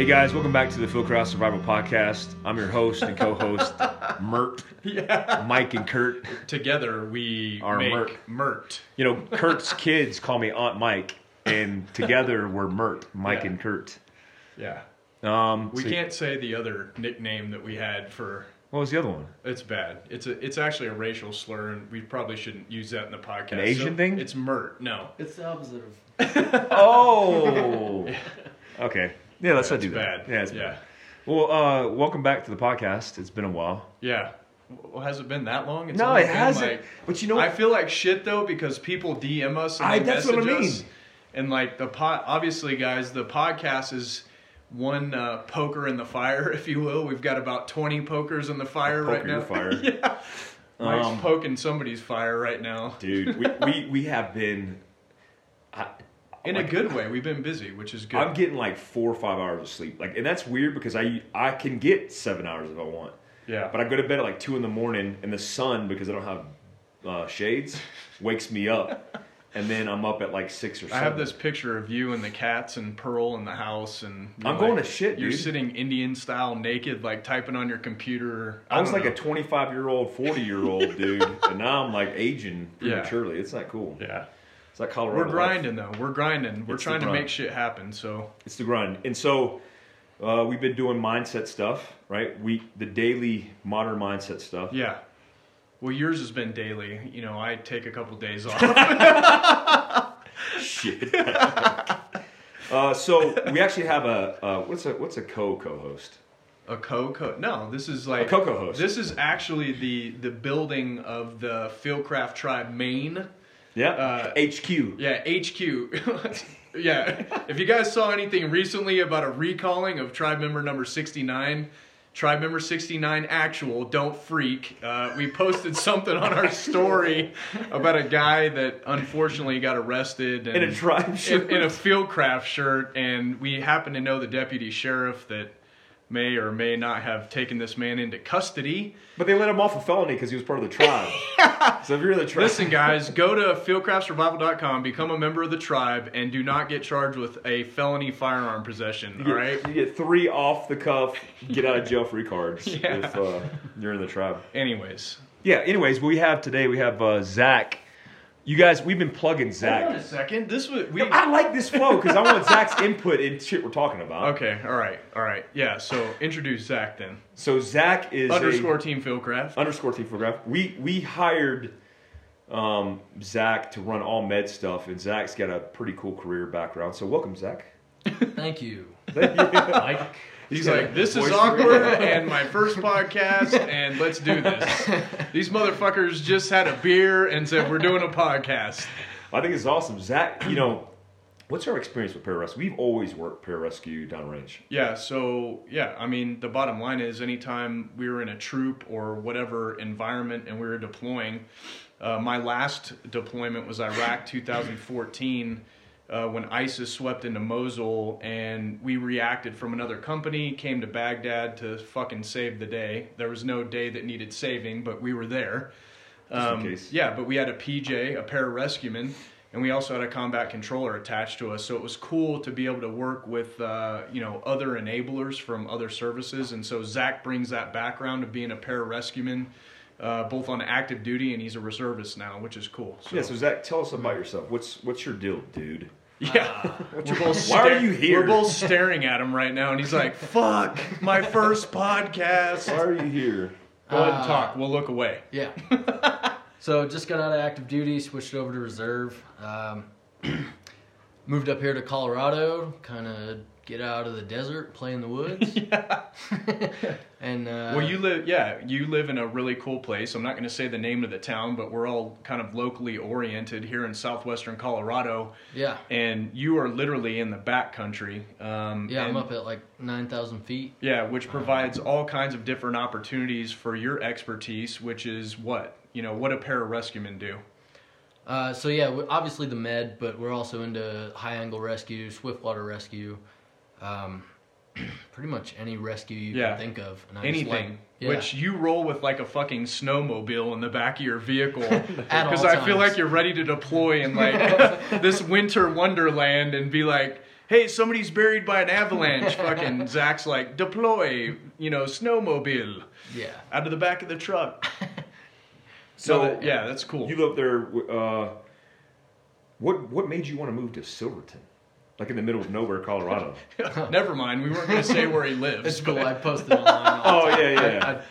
Hey guys, welcome back to the Fieldcraft Survival Podcast. I'm your host and co-host, Mert, Yeah. Mike, and Kurt. Together we are make Mert. Mert. You know, Kurt's kids call me Aunt Mike, and together we're Mert, Mike Yeah. and Kurt. Yeah. Um, We so- can't say the other nickname that we had for. What was the other one? It's bad. It's a. It's actually a racial slur, and we probably shouldn't use that in the podcast. An Asian thing? It's Mert. No. It's the opposite of. Oh, okay. Yeah, let's not do that. bad. Yeah, it's yeah. bad. Well, uh, welcome back to the podcast. It's been a while. Yeah. Well, has it been that long? It's no, it been, hasn't. like- but you know, I feel like shit though because people DM us and I- that's what I message mean. us. And like the pot, obviously, guys, the podcast is one uh, poker in the fire, if you will. We've got about twenty pokers in the fire poker right in now. the fire. yeah, Mike's Um, poking somebody's fire right now. dude, we, we, we have been. I, In like, a good way, we've been busy, which is good. I'm getting like four or five hours of sleep. Like, and that's weird because I I can get seven hours if I want. yeah, But I go to bed at like two in the morning, and the sun because I don't have uh, shades wakes me up, and then I'm up at like six or seven. I have this picture of you and the cats and Pearl in the house, and I'm going to shit, You're dude. sitting Indian style, naked, like typing on your computer. I was don't like a 25 year old, 40 year old dude, and now I'm like aging Yeah. prematurely. It's not cool. yeah. It's like Colorado. We're life. grinding though. We're grinding. We're It's trying to make shit happen. So It's the grind. And so uh, we've been doing mindset stuff, right? We the daily modern mindset stuff. yeah. Well, yours has been daily. You know, I take a couple days off. Shit. uh, so we actually have a uh, what's a what's a co co-host? a co-co. No, this is like A co-co-host. This is actually the the building of the Fieldcraft Tribe Maine. Yeah, Uh, HQ. Yeah, HQ. yeah. If you guys saw anything recently about a recalling of tribe member number 69, tribe member 69 actual, don't freak. Uh, we posted something on our story about a guy that unfortunately got arrested and, In a tribe shirt. in, in a fieldcraft shirt, and we happen to know the deputy sheriff that may or may not have taken this man into custody. But they let him off a felony because he was part of the tribe. so if you're the tribe, Listen, guys, go to fieldcraftsurvival.com, become a member of the tribe, and do not get charged with a felony firearm possession. you All get, right. you get three off the cuff, get out of jail free cards Yeah. if uh, you're in the tribe. Anyways, Yeah. Anyways, we have today. We have uh, Zach. You guys, we've been plugging Zach. hold on a second. This was we. I like this flow because I want Zach's input in shit we're talking about. Okay. All right. All right. Yeah. So introduce Zach then. So Zach is a- Underscore Team Fieldcraft. underscore team Fieldcraft. We we hired um, Zach to run all med stuff, and Zach's got a pretty cool career background. So welcome, Zach. Thank you. Thank you. Mike. He's like, this is awkward, and my first podcast, and let's do this. These motherfuckers just had a beer and said we're doing a podcast. I think it's awesome, Zach. You know, what's our experience with pararescue? We've always worked pararescue downrange. Yeah, so yeah, I mean, the bottom line is anytime we were in a troop or whatever environment and we were deploying, uh, my last deployment was Iraq 2014 uh, when ISIS swept into Mosul and we reacted from another company, came to Baghdad to fucking save the day. There was no day that needed saving, but we were there. Um. Yeah, but we had a PJ, a pararescueman, and we also had a combat controller attached to us. So it was cool to be able to work with uh, you know other enablers from other services. And so Zach brings that background of being a pararescueman, uh, both on active duty and he's a reservist now, which is cool. So, Yeah. So Zach, tell us about yourself. What's what's your deal, dude? Yeah. we're both Why are you here? We're both staring at him right now, and he's like, "Fuck, my first podcast." Why are you here? Go ahead and Uh, talk. We'll look away. Yeah. so just got out of active duty, switched over to reserve. Um, moved up here to Colorado, kind of get out of the desert, play in the woods. yeah. and uh, Well, you live, yeah, you live in a really cool place. I'm not going to say the name of the town, but we're all kind of locally oriented here in southwestern Colorado, yeah, and you are literally in the back country. Um, yeah, I'm up at like nine thousand feet. Yeah, which provides all kinds of different opportunities for your expertise, which is what you know, what a pararescueman do. Uh, so yeah, obviously the med, but we're also into high angle rescue, swift water rescue, um, pretty much any rescue you Yeah. can think of. And I just Anything. like- yeah. Which you roll with like a fucking snowmobile in the back of your vehicle. Because I feel like you're ready to deploy in like this winter wonderland and be like, hey, somebody's buried by an avalanche. Fucking Zach's like, deploy, you know, snowmobile Yeah. out of the back of the truck. So So that- yeah, that's cool. You live there. Uh, what what made you want to move to Silverton, like in the middle of nowhere, Colorado? Never mind, we weren't going to say where he lives. It's cool. but- I posted online. Oh, all the time. yeah, yeah. I- I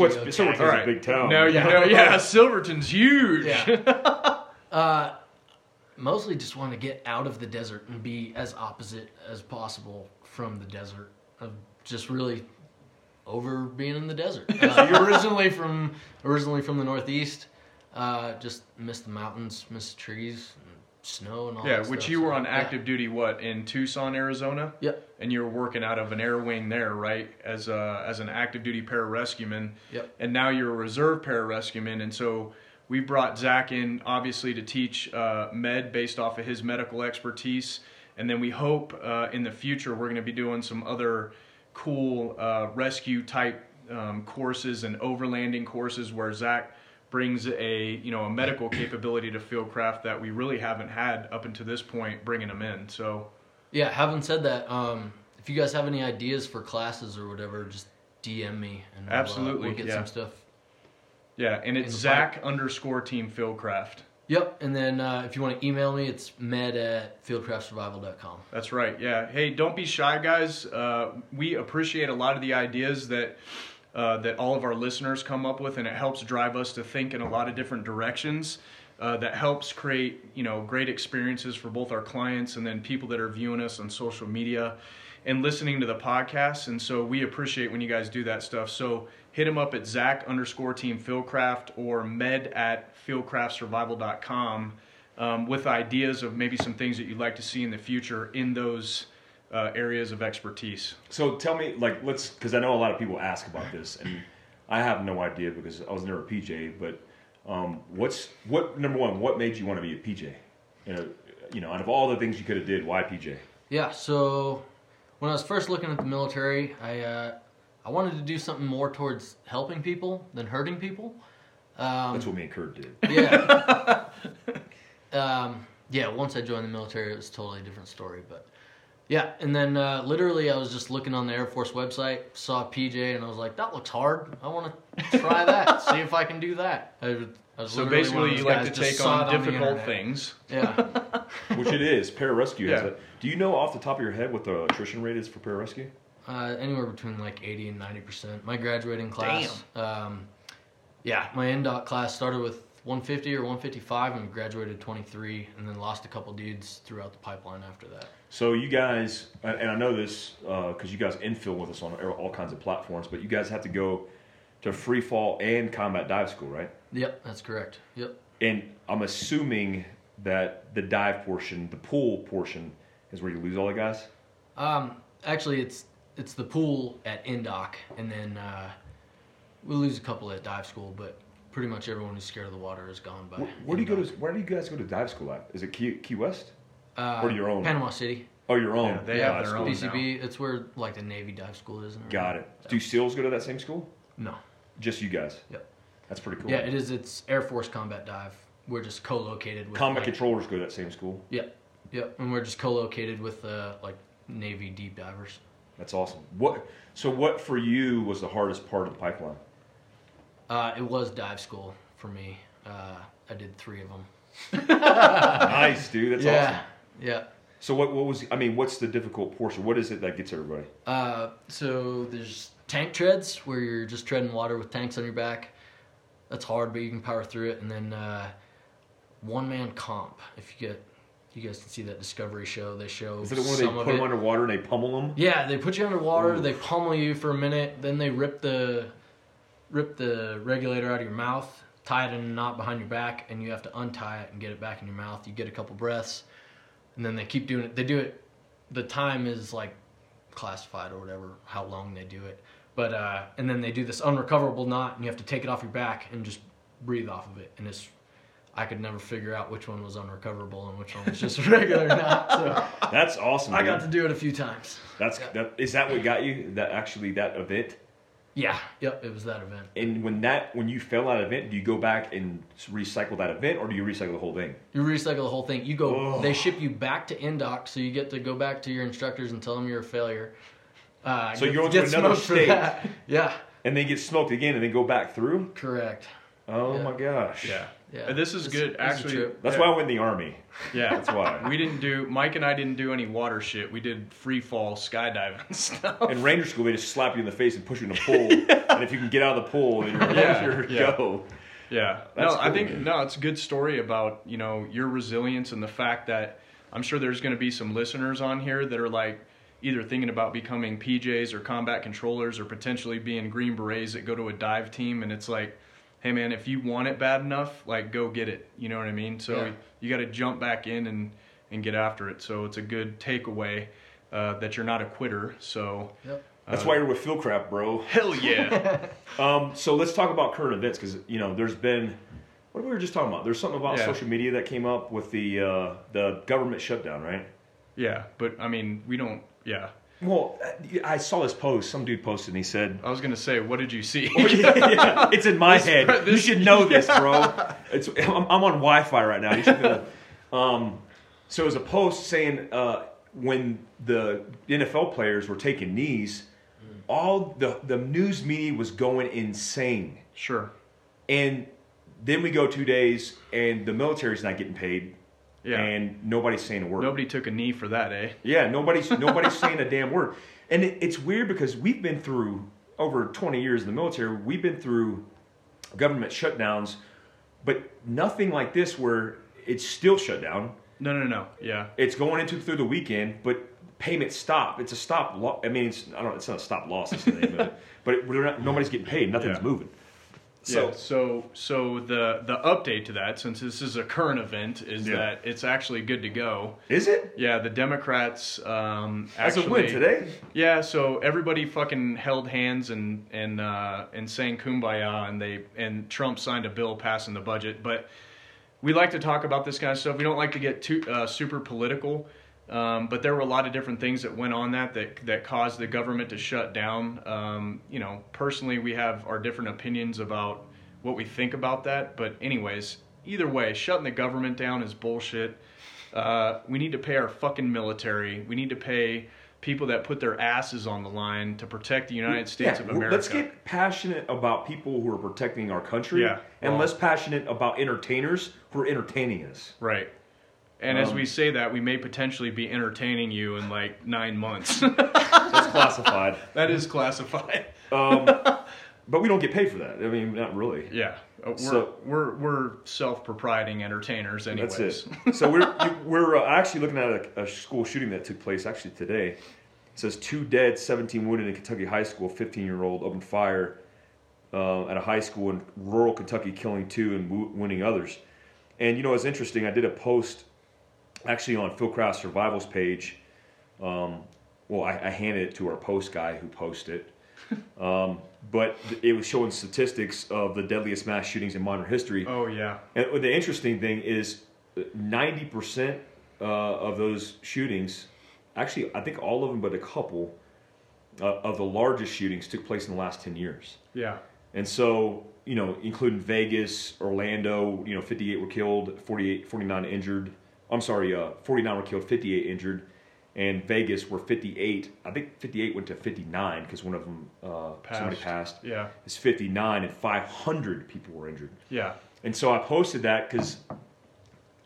What's geotag. Silverton's All a big town. Now you Yeah. know, yeah, Silverton's huge. Yeah. uh, mostly just want to get out of the desert and be as opposite as possible from the desert. Of just really over being in the desert. Uh, you're originally from originally from the northeast. Uh, just miss the mountains, miss the trees, and snow, and all. Yeah, which stuff. you were So, on yeah. active duty, what, in Tucson, Arizona? Yep. And you were working out of an air wing there, right? As a, as an active duty pararescueman. Yep. And now you're a reserve pararescueman. And so we brought Zach in, obviously, to teach uh, med based off of his medical expertise. And then we hope uh, in the future we're going to be doing some other cool uh, rescue type um, courses and overlanding courses where Zach brings a you know a medical capability to fieldcraft that we really haven't had up until this point bringing them in so Yeah, having said that, um, if you guys have any ideas for classes or whatever, just DM me and we'll, uh, Absolutely, we'll get yeah. some stuff. yeah and it's zach underscore team fieldcraft Yep, and then uh, if you want to email me, it's med at fieldcraftsurvival.com. that's right yeah hey don't be shy guys uh, we appreciate a lot of the ideas that uh, that all of our listeners come up with and it helps drive us to think in a lot of different directions uh, that helps create you know great experiences for both our clients and then people that are viewing us on social media and listening to the podcast. And so we appreciate when you guys do that stuff. So hit him up at zach underscore team fieldcraft or med at fieldcraftsurvival.com um, with ideas of maybe some things that you'd like to see in the future in those uh, areas of expertise So tell me, like, let's, because I know a lot of people ask about this, and I have no idea because I was never a PJ. But um, what's what? Number one, what made you want to be a PJ? You know, you know, out of all the things you could have did, why PJ? Yeah, so when I was first looking at the military, I uh, I wanted to do something more towards helping people than hurting people. Um, That's what me and Kurt did. yeah. um, yeah, once I joined the military, it was a totally different story. But yeah, and then uh, literally, I was just looking on the Air Force website, saw PJ, and I was like, that looks hard. I want to try that, see if I can do that. I, I was so literally one of basically you like to take on difficult internet. things Yeah. Which it is. Pararescue has it. Do you know off the top of your head what the attrition rate is for pararescue? Uh, anywhere between like 80 and 90 percent. My graduating class, um, yeah, my Indoc class started with 150 or 155 and graduated 23, and then lost a couple dudes throughout the pipeline after that. So you guys, and I know this because you guys infill with us on all kinds of platforms, but you guys have to go to free fall and combat dive school, right? Yep, that's correct. Yep. And I'm assuming that the dive portion, the pool portion, is where you lose all the guys. Um, actually, it's it's the pool at Indoc, and then uh, we lose a couple at dive school, but pretty much everyone who's scared of the water is gone by. Where, where do you go to? Where do you guys go to dive school at? Is it Key, Key West? Uh, or your own? Panama City. Oh, your own. Yeah, they Yeah, have their school. own. PCB. It's where like the Navy dive school is. and Got everything. it. Do SEALs go to that same school? No. Just you guys. Yep. That's pretty cool. Yeah, it is. It's Air Force Combat Dive. We're just co-located with Combat like, controllers go to that same school. Yep, yep, and we're just co-located with uh, like Navy deep divers. That's awesome. What? So what for you was the hardest part of the pipeline? Uh, it was dive school for me. Uh, I did three of them. nice, dude. That's yeah, awesome. yeah. So what? What was? I mean, what's the difficult portion? What is it that gets everybody? Uh, so there's tank treads where you're just treading water with tanks on your back. That's hard, but you can power through it. And then uh, one man comp. If you get, you guys can see that Discovery show. They show Is it the one they put it. them underwater and they pummel them? Yeah, they put you underwater. They pummel you for a minute. Then they rip the rip the regulator out of your mouth, tie it in a knot behind your back, and you have to untie it and get it back in your mouth. You get a couple breaths, and then they keep doing it. They do it. The time is like classified or whatever, how long they do it. But uh, and then they do this unrecoverable knot, and you have to take it off your back and just breathe off of it. And it's I could never figure out which one was unrecoverable and which one was just a regular knot. So That's awesome. I got to do it a few times. That's yeah. that. Is that what got you? That actually that event? Yeah, yep, it was that event. And when that when you fail that event, do you go back and recycle that event, or do you recycle the whole thing? You recycle the whole thing. You go. Ugh. They ship you back to Indoc, so you get to go back to your instructors and tell them you're a failure. Uh, So get- you're going to another state. Yeah, And then get smoked again, and then go back through. correct. Oh Yeah. my gosh! Yeah. Yeah, And this is It's- good. it's Actually, trip. That's yeah. why I went in the army. Yeah, That's why. we didn't do. Mike and I didn't do any water shit. We did free fall skydiving stuff. In Ranger School, they just slap you in the face and push you in a pool. And if you can get out of the pool, then you're, Yeah, you're yeah. go. Yeah, That's no, I think man. no, it's a good story about you know your resilience and the fact that I'm sure there's going to be some listeners on here that are like either thinking about becoming PJs or combat controllers or potentially being Green Berets that go to a dive team, and it's like, hey man, if you want it bad enough, like go get it. You know what I mean? So Yeah. you got to jump back in and and get after it. So it's a good takeaway uh, that you're not a quitter. So Yep. That's Uh, why you're with Fieldcraft, bro. hell yeah, Um, so let's talk about current events because you know there's been what we were just talking about. There's something about Yeah. social media that came up with the uh, the government shutdown, right? yeah. But I mean, we don't. Yeah, Well, I saw this post. Some dude posted and he said, I was gonna say, what did you see? yeah, "It's in my This- head. you should know this, bro. It's I'm, I'm on Wi-Fi right now. Know." Um, so it was a post saying uh, when the NFL players were taking knees, all the the news media was going insane. sure. And then we go two days, and the military's not getting paid, Yeah. and nobody's saying a word. Nobody took a knee for that, eh? Yeah, nobody's nobody's saying a damn word. And it, it's weird because we've been through over 20 years in the military. We've been through government shutdowns, but nothing like this where it's still shut down. No, no, no. Yeah. It's going into through the weekend, but payments stop. It's a stop. Lo- I mean, it's I don't. It's not a stop loss. It's the name of it. But it, not, nobody's getting paid. Nothing's Yeah. moving. So, So so, so the the update to that, since this is a current event, is Yeah. that it's actually good to go. is it? Yeah, the Democrats um, That's actually a win today. Yeah, so everybody fucking held hands and and uh, and sang kumbaya, and they and Trump signed a bill passing the budget. But we like to talk about this kind of stuff. We don't like to get too uh, super political. Um, but there were a lot of different things that went on that that that caused the government to shut down. Um, you know, personally, we have our different opinions about what we think about that. But anyways, either way, shutting the government down is bullshit. Uh, we need to pay our fucking military. We need to pay people that put their asses on the line to protect the United States Yeah, of America. Let's get passionate about people who are protecting our country, Yeah, and well- less passionate about entertainers who are entertaining us. right. And as Um, we say that, we may potentially be entertaining you in like nine months. That's classified. that is classified. Um, but we don't get paid for that. I mean, not really. Yeah, Uh, we're So- we're, we're self-proprietering entertainers, anyways. That's it. So we're we're uh, actually looking at a, a school shooting that took place actually today. It says two dead, 17 wounded in Kentucky high school. 15 year old opened fire uh, at a high school in rural Kentucky, killing two and wo- wounding others. And you know, it's interesting. I did a post actually on Fieldcraft Survival's page. Um, well, I, I handed it to our post guy who posted it. Um, but it was showing statistics of the deadliest mass shootings in modern history. Oh yeah, And the interesting thing is, ninety percent uh, of those shootings, actually, I think all of them, but a couple uh, of the largest shootings took place in the last ten years. yeah, And so, you know, including Vegas, Orlando, you know, 58 were killed, 48, 49 injured. I'm sorry, uh, 49 were killed, 58 injured. And Vegas were 58. I think 58 went to 59 because one of them, uh, somebody Passed. passed. yeah, It's 59 and 500 people were injured. yeah, And so I posted that because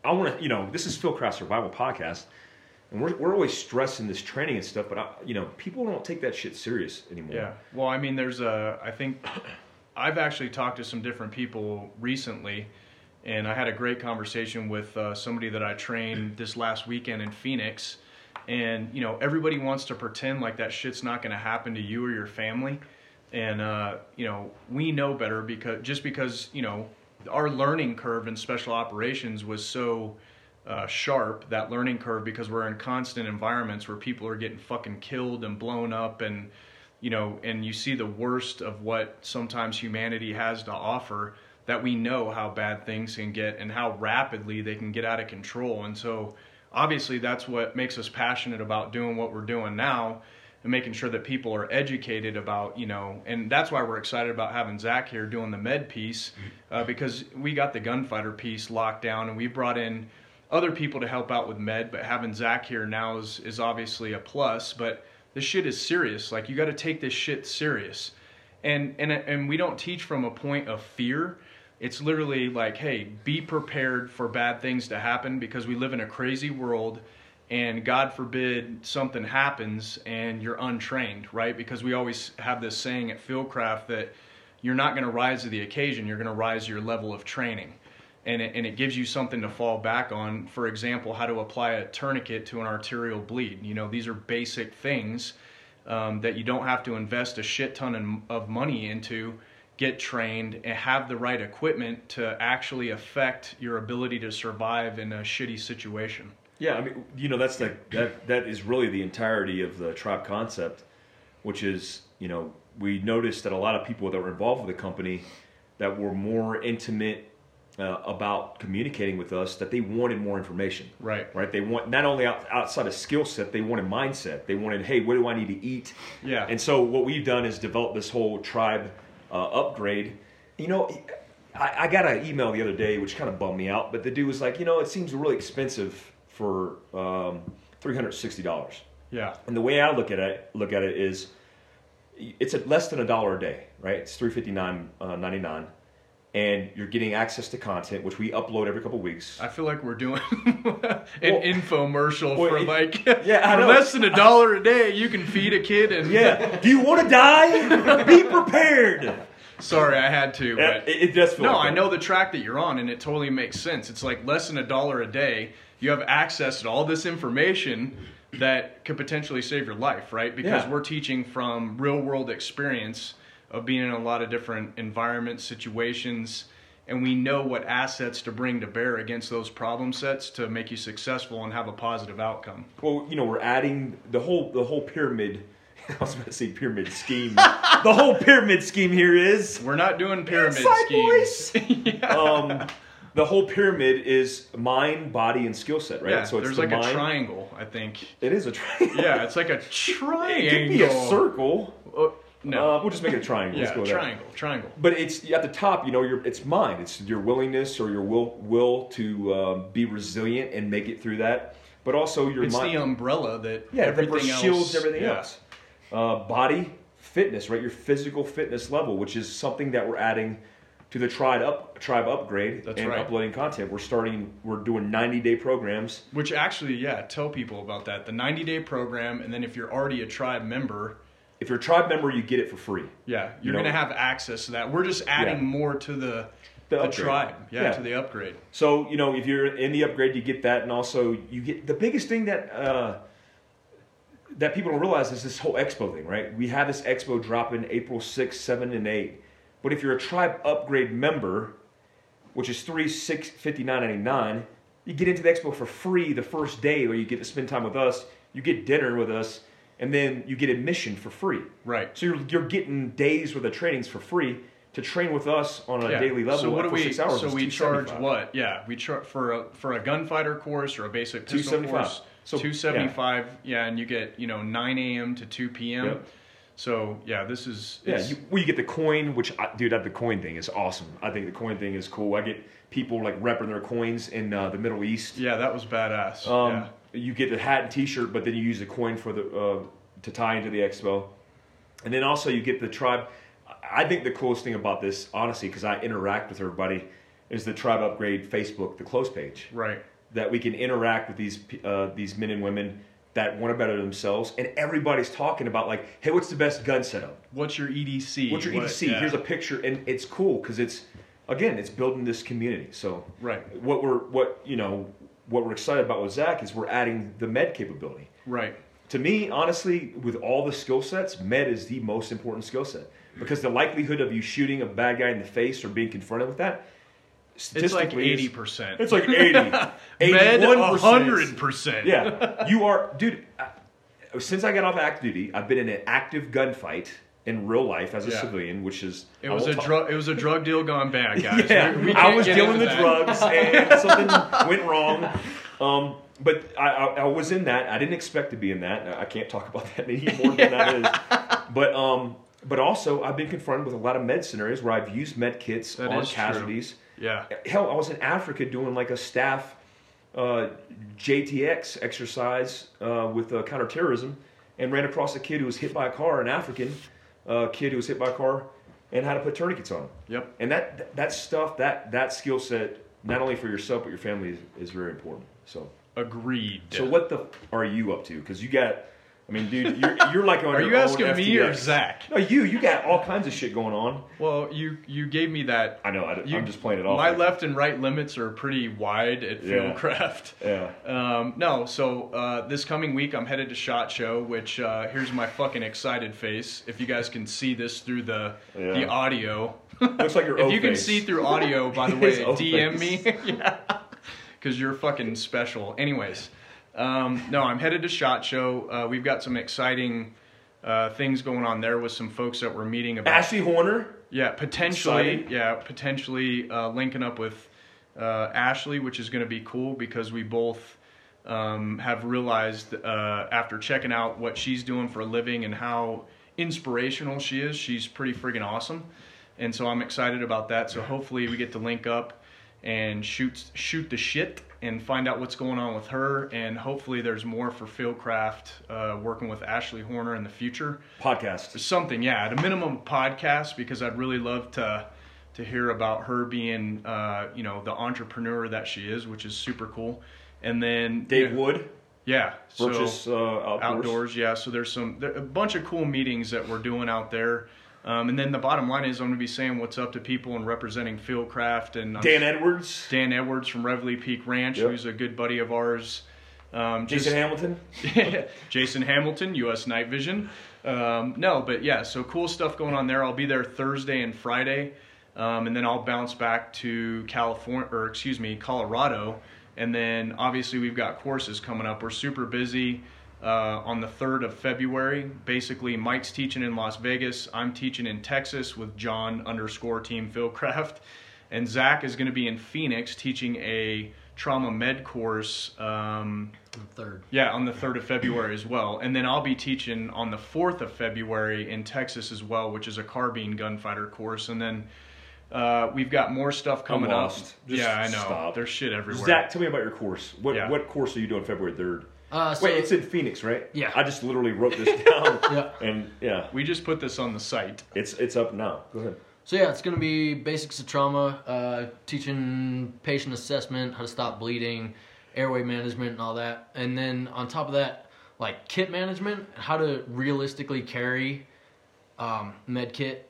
I want to, you know, this is Fieldcraft Survival Podcast, and we're, we're always stressing this training and stuff, but I, you know, people don't take that shit serious anymore. yeah. Well, I mean, there's a. I think I've actually talked to some different people recently, and I had a great conversation with uh, somebody that I trained this last weekend in Phoenix. And you know, everybody wants to pretend like that shit's not going to happen to you or your family, and uh, you know, we know better because just because you know our learning curve in special operations was so uh, sharp that learning curve because we're in constant environments where people are getting fucking killed and blown up and you know and you see the worst of what sometimes humanity has to offer that we know how bad things can get and how rapidly they can get out of control. And so obviously that's what makes us passionate about doing what we're doing now and making sure that people are educated about you know and that's why we're excited about having zach here doing the med piece uh, because we got the gunfighter piece locked down and we brought in other people to help out with med but having zach here now is, is obviously a plus but this shit is serious. Like you got to take this shit serious. And and and we don't teach from a point of fear it's literally like hey be prepared for bad things to happen because we live in a crazy world and god forbid something happens and you're untrained right? Because we always have this saying at fieldcraft that you're not going to rise to the occasion you're going to rise your level of training. And it, and it gives you something to fall back on. For example how to apply a tourniquet to an arterial bleed. You know these are basic things um, that you don't have to invest a shit ton of money into get trained and have the right equipment to actually affect your ability to survive in a shitty situation Yeah, I mean, you know, that's like that. That is really the entirety of the tribe concept, which is, you know, we noticed that a lot of people that were involved with the company that were more intimate uh, about communicating with us that they wanted more information. Right. Right. They want not only out, outside of skill set, they wanted mindset. They wanted, hey, what do I need to eat? Yeah. And so what we've done is develop this whole tribe uh, upgrade. You know, I, I got an email the other day which kind of bummed me out, but the dude was like, you know, it seems really expensive for um, three hundred sixty dollars. yeah And the way I look at it, look at it is, it's at less than a dollar a day, right? It's three fifty nine uh, ninety nine, and you're getting access to content which we upload every couple weeks. I feel like we're doing an infomercial well, for it- like yeah, for less than a dollar a day you can feed a kid and yeah. Do you want to die? Be prepared. sorry I had to but it, it does feel. no like I know the track that you're on and it totally makes sense it's like less than a dollar a day you have access to all this information that could potentially save your life right because Yeah. we're teaching from real world experience of being in a lot of different environments situations and we know what assets to bring to bear against those problem sets to make you successful and have a positive outcome Well, you know, we're adding the whole the whole pyramid. I was about to say pyramid scheme. the whole pyramid scheme here is We're not doing pyramid Inside schemes. yeah. um, the whole pyramid is mind, body, and skill set, right? Yeah, so it's there's the like mind. a triangle, I think. It is a triangle. Yeah, it's like a triangle. it could be a circle. No. Uh, we'll just make it a triangle. Let's yeah, go with that. triangle, triangle. But it's at the top. You know, your it's mind. It's your willingness or your will will to um, be resilient and make it through that. But also your It's mind. the umbrella that Yeah, everything that else shields everything yeah. else. Uh, body fitness, right? Your physical fitness level, which is something that we're adding to the tribe up tribe upgrade That's and right. uploading content. We're starting. We're doing ninety day programs. Which actually, yeah, tell people about that. The 90 day program, and then if you're already a tribe member, If you're a tribe member, you get it for free. yeah, You you're know- gonna have access to that. We're just adding Yeah. more to the The the, tribe, yeah, Yeah. to the upgrade. So you know, if you're in the upgrade, you get that, and also you get the biggest thing that uh, that people don't realize is this whole expo thing, right? We have this expo dropping April 6, 7, and 8. But if you're a tribe upgrade member, which is three six fifty nine ninety nine, you get into the expo for free the first day, where you get to spend time with us. You get dinner with us, and then you get admission for free. Right. So you're you're getting days worth of trainings for free to train with us on a Yeah. daily level So what do we? six hours. so we charge what? Yeah, we charge for a for a gunfighter course or a basic pistol 275. course. So, two seventy five. Yeah. and you get you know nine a.m. to two p.m. Yep. So yeah, this is Yeah, you, well, you get the coin, which I, dude, that the coin thing is awesome. I think the coin thing is cool. I get people like repping their coins in uh, the Middle East. yeah, that was badass. Um, yeah. You get the hat and T-shirt, but then you use the coin for the uh, to tie into the expo, and then also you get the tribe. I think the coolest thing about this, honestly, because I interact with everybody, is the tribe upgrade Facebook, the close page, Right. that we can interact with these uh, these men and women that want to better themselves, and everybody's talking about like, hey, what's the best gun setup? What's your EDC? What's your What- EDC? yeah. Here's a picture, and it's cool because it's again, it's building this community. So Right. what we're what you know what we're excited about with Zach is we're adding the med capability. Right. To me, honestly, with all the skill sets, med is the most important skill set because the likelihood of you shooting a bad guy in the face or being confronted with that, It's like statistically, eighty percent. It's like 80, Med 81%. hundred percent. Yeah, you are, dude. I- Since I got off active duty, I've been in an active gunfight in real life as a Yeah. civilian, which is It was a drug. It was a drug deal gone bad, guys. Yeah, We- we I was dealing the that. drugs and something went wrong. Um, but I, I, I was in that. I didn't expect to be in that. I can't talk about that any more than that is. But um, but also I've been confronted with a lot of med scenarios where I've used med kits That on is true. casualties. Yeah. Hell, I was in Africa doing like a staff uh, JTX exercise uh, with uh, counterterrorism, and ran across a kid who was hit by a car, an African uh, kid who was hit by a car, and how to put tourniquets on him. Yep. And that that stuff, that that skill set, not only for yourself but your family, is, is very important. So. Agreed. So what the f- are you up to? Because you got, I mean, dude, you're, you're like on Are you asking me or FTX. Zach? No, you. You got all kinds of shit going on. Well, you you gave me that. I know. I, You, am just playing it off. My like- left and right limits are pretty wide at Yeah. Fieldcraft. Yeah. Um, no, so uh, this coming week I'm headed to Shot Show, which uh, here's my fucking excited face. If you guys can see this through the Yeah. the audio, Looks like your. if you can see through audio, by the way, DM me, yeah, because you're fucking special. Anyways, um, no, I'm headed to Shot Show. Uh, we've got some exciting uh, things going on there with some folks that we're meeting about. Ashley Horner. Yeah, potentially. Exciting. Yeah, potentially uh, linking up with uh, Ashley, which is going to be cool because we both um, have realized uh, after checking out what she's doing for a living and how inspirational she is, she's pretty friggin' awesome. And so I'm excited about that. So hopefully we get to link up and shoot shoot the shit and find out what's going on with her. And hopefully there's more for Fieldcraft uh, working with Ashley Horner in the future Podcast. something yeah at a minimum podcast because i'd really love to to hear about her being uh, you know the entrepreneur that she is which is super cool and then Dave Wood. yeah so Purchase uh, outdoors. outdoors yeah so there's some there, a bunch of cool meetings that we're doing out there um, and then the bottom line is i'm going to be saying what's up to people and representing fieldcraft and I'm- Dan Edwards. dan edwards from reveley peak ranch Yep. who's a good buddy of ours um, just- Jason Hamilton. Jason Hamilton, U.S. Night Vision. Um, no, but yeah, so cool stuff going on there. I'll be there Thursday and Friday, um, and then I'll bounce back to California, or excuse me, Colorado, and then obviously we've got courses coming up. We're super busy. Uh, on the 3rd of February, basically Mike's teaching in Las Vegas. I'm teaching in Texas with John underscore Team Fieldcraft, and Zach is going to be in Phoenix teaching a trauma med course. Um, Third. yeah, on the 3rd of February as well. And then I'll be teaching on the 4th of February in Texas as well, which is a carbine gunfighter course. And then uh, we've got more stuff coming up. lost. Just yeah, I know. stop. There's shit everywhere. Zach, tell me about your course. What Yeah. what course are you doing February third? Uh, so, Wait, it's in Phoenix, right? Yeah. I just literally wrote this down. Yeah. And yeah, We just put this on the site. it's it's up now. Go ahead. So yeah, it's gonna be basics of trauma, uh, teaching patient assessment, how to stop bleeding, airway management, and all that. And then on top of that, like kit management, how to realistically carry um, med kit.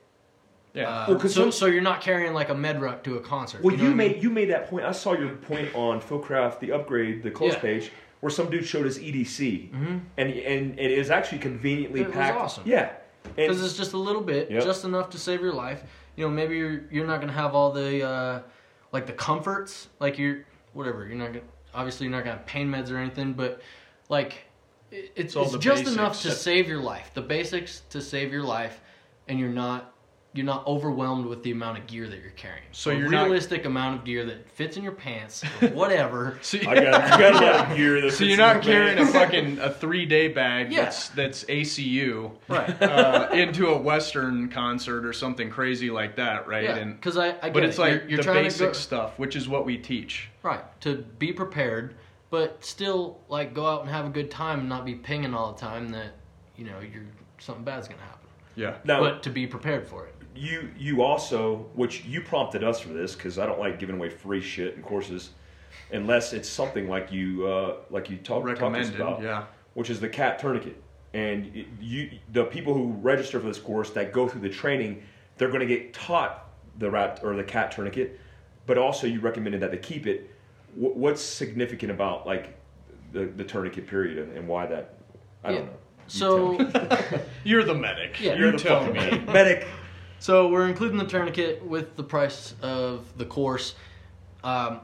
Yeah. Uh, Well, 'cause so, some- so you're not carrying like a med ruck to a concert. Well, know you, what I mean? made you made that point. I saw your point on Fieldcraft, the upgrade, the close Yeah. page, where some dude showed his EDC, mm-hmm. and and it is actually conveniently It was packed. awesome. Yeah, because it's just a little bit, Yep. just enough to save your life. You know, maybe you're you're not gonna have all the uh, like the comforts, like you're whatever. You're not gonna obviously you're not gonna have pain meds or anything, but like it- it's, it's the just enough to basics. save your life. The basics to save your life, and you're not you're not overwhelmed with the amount of gear that you're carrying. So A you're not- realistic amount of gear that fits in your pants, whatever. So, I got, I got a lot of gear. That so fits you're in not my carrying a fucking a three day bag Yeah. that's that's ACU right. uh, into a Western concert or something crazy like that, right? Yeah, And because I, I get but it. it's like you're, you're the trying basic to go, stuff, which is what we teach. Right. To be prepared, but still like go out and have a good time and not be pinging all the time that, you know, you're something bad's gonna happen. Yeah. Now, But to be prepared for it. You you also, which you prompted us for this because I don't like giving away free shit and courses, unless it's something like you uh, like you talk, talked to us Recommended, about, yeah. which is the cat tourniquet. And it- you, the people who register for this course that go through the training, they're going to get taught the rat or the cat tourniquet, but also you recommended that they keep it. Wh- What's significant about like the, the tourniquet period and, and why that? I Yeah. don't know. You So. You're the medic. Yeah. You're the telling fucking me. medic. So we're including the tourniquet with the price of the course. Um,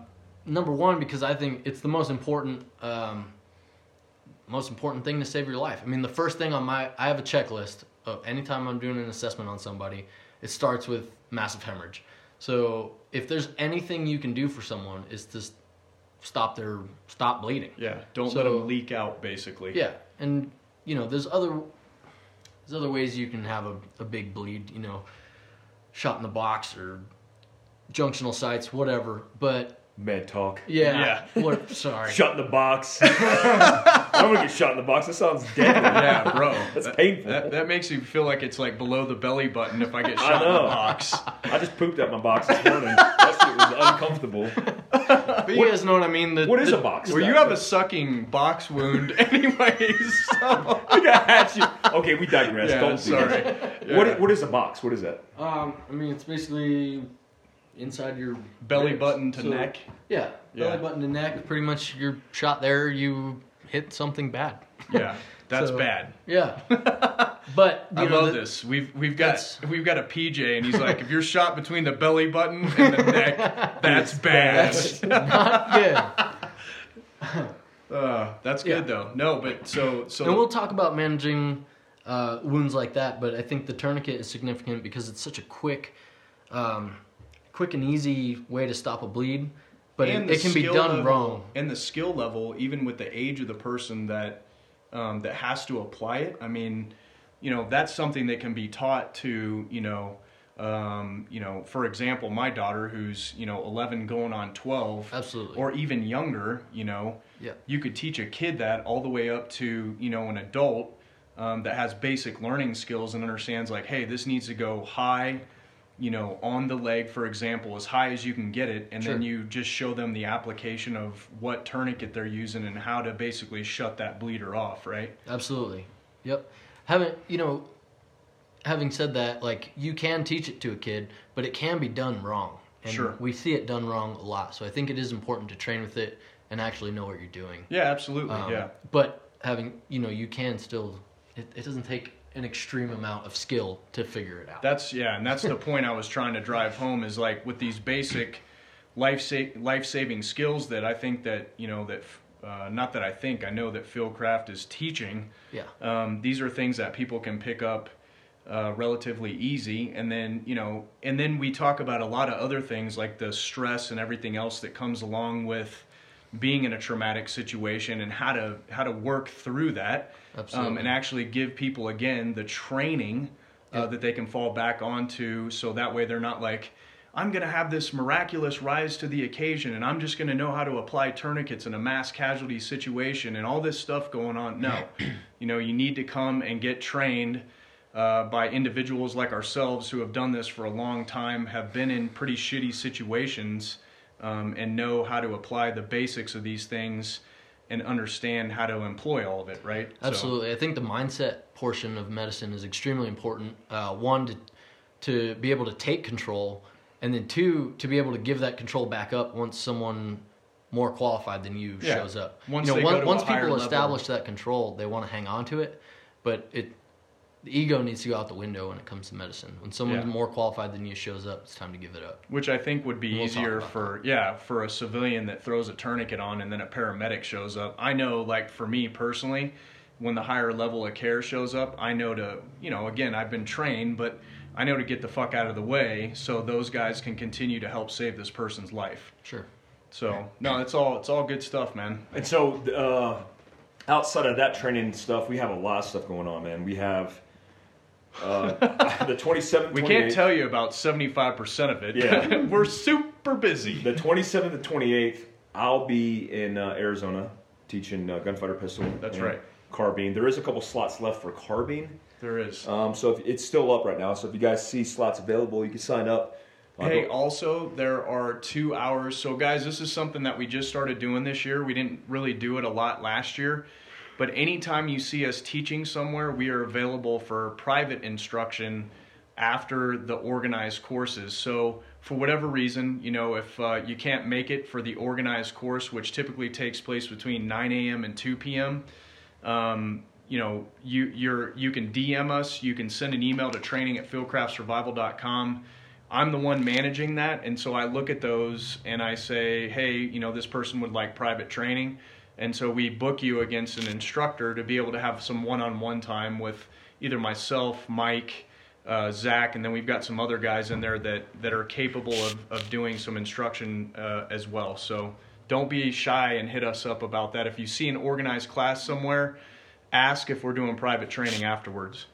number one, because I think it's the most important um, most important thing to save your life. I mean, the first thing on my I have a checklist of anytime I'm doing an assessment on somebody, it starts with massive hemorrhage. So if there's anything you can do for someone, is to stop their stop bleeding. Yeah, don't let them leak out, basically. Yeah, and you know, there's other there's other ways you can have a, a big bleed. You know, shot in the box or junctional sites, whatever. But Med talk. yeah, what, sorry. Shot in the box. I'm gonna get shot in the box. That sounds deadly. Yeah, bro. That's that, painful. That, that makes you feel like it's like below the belly button if I get I shot in the box. I just pooped out my box this morning. That shit was uncomfortable. But you guys know what I mean. The, What is the- a box? Well, you have a sucking box wound, anyways. So. I got hatchet. Okay, we digress. Yeah, Don't do sorry. Yeah. What what is a box? What is that? Um, I mean, it's basically inside your Belly ribs. button to So- neck. Yeah, Yeah. belly button to neck. Pretty much, you're shot there. You hit something bad. Yeah, that's So- bad. Yeah, but you I know, love the- this. We've we've got we've got a PJ, and he's like, if you're shot between the belly button and the neck, that's bad. That's not good. Uh, that's Yeah. good though. No, but so so And we'll talk about managing uh, wounds like that, but I think the tourniquet is significant because it's such a quick, um, quick and easy way to stop a bleed. But it, it can be done level- wrong. And the skill level, even with the age of the person that um, that has to apply it. I mean, you know, that's something that can be taught to, you know, um, you know, for example, my daughter who's you know 11 going on 12, Absolutely. or even younger, you know, Yeah. you could teach a kid that all the way up to you know an adult um, that has basic learning skills and understands like, hey, this needs to go high, you know, on the leg, for example, as high as you can get it, and then you just show them the application of what tourniquet they're using and how to basically shut that bleeder off, right? Absolutely. Yep. Having you know, having said that, like you can teach it to a kid, but it can be done wrong. And Sure. we see it done wrong a lot. So I think it is important to train with it and actually know what you're doing. Yeah, absolutely. Um, yeah. But having you know, you can still. It, it doesn't take an extreme amount of skill to figure it out. That's yeah, and that's the point I was trying to drive home is like with these basic life sa- life saving skills that I think that you know that uh, not that I think I know that Fieldcraft is teaching. yeah. Um, these are things that people can pick up uh, relatively easy, and then you know, and then we talk about a lot of other things like the stress and everything else that comes along with being in a traumatic situation and how to how to work through that, um, and actually give people again the training uh, that they can fall back onto, so that way they're not like. I'm going to have this miraculous rise to the occasion and I'm just going to know how to apply tourniquets in a mass casualty situation and all this stuff going on. No. you know, you need to come and get trained uh, by individuals like ourselves who have done this for a long time, have been in pretty shitty situations, um, and know how to apply the basics of these things and understand how to employ all of it, right? So- Absolutely. I think the mindset portion of medicine is extremely important. Uh, one, to, to be able to take control, and then two, to be able to give that control back up once someone more qualified than you Yeah. shows up. Once you know, go once, to once higher people level. establish that control, they want to hang on to it, but it the ego needs to go out the window when it comes to medicine. When someone Yeah. more qualified than you shows up, it's time to give it up. which I think would be We'll easier about for yeah for a civilian that throws a tourniquet on and then a paramedic shows up. I know like for me personally, when the higher level of care shows up, I know to you know again I've been trained, but I know to get the fuck out of the way so those guys can continue to help save this person's life. Sure. So no, it's all it's all good stuff, man. And so, uh, outside of that training stuff, we have a lot of stuff going on, man. We have uh, the 27th, We can't tell you about seventy five percent of it. Yeah. we're super busy. The 27th to 28th, I'll be in uh, Arizona teaching uh, gunfighter pistol. That's right. Carbine. There is a couple slots left for carbine. There is. Um, so if, it's still up right now. So if you guys see slots available, you can sign up. Uh, Hey, also, there are two hours. So, guys, this is something that we just started doing this year. We didn't really do it a lot last year. But anytime you see us teaching somewhere, we are available for private instruction after the organized courses. So, for whatever reason, you know, if uh, you can't make it for the organized course, which typically takes place between 9 a.m. and 2 p.m., um, you know, you you're you can DM us, you can send an email to training at fieldcraftsurvival.com. I'm the one managing that, and so I look at those and I say, hey, you know, this person would like private training, and so we book you against an instructor to be able to have some one-on-one time with either myself, Mike, uh, Zach, and then we've got some other guys in there that that are capable of, of doing some instruction uh, as well. So don't be shy and hit us up about that. If you see an organized class somewhere, ask if we're doing private training afterwards.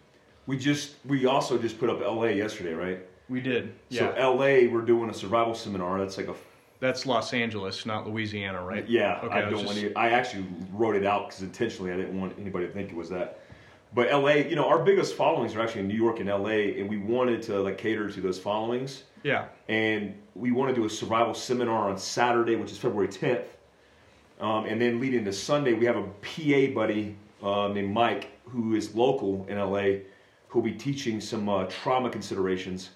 We just we also just put up LA yesterday, right? We did. Yeah. So LA, we're doing a survival seminar. That's like a That's Los Angeles, not Louisiana, right? Yeah, Okay, I don't just- want to. I actually wrote it out because intentionally I didn't want anybody to think it was that. But LA, you know, our biggest followings are actually in New York and LA, and we wanted to like cater to those followings. Yeah. And we want to do a survival seminar on Saturday, which is February 10th. Um, and then leading to Sunday, we have a PA buddy uh, named Mike who is local in LA, who'll be teaching some uh, trauma considerations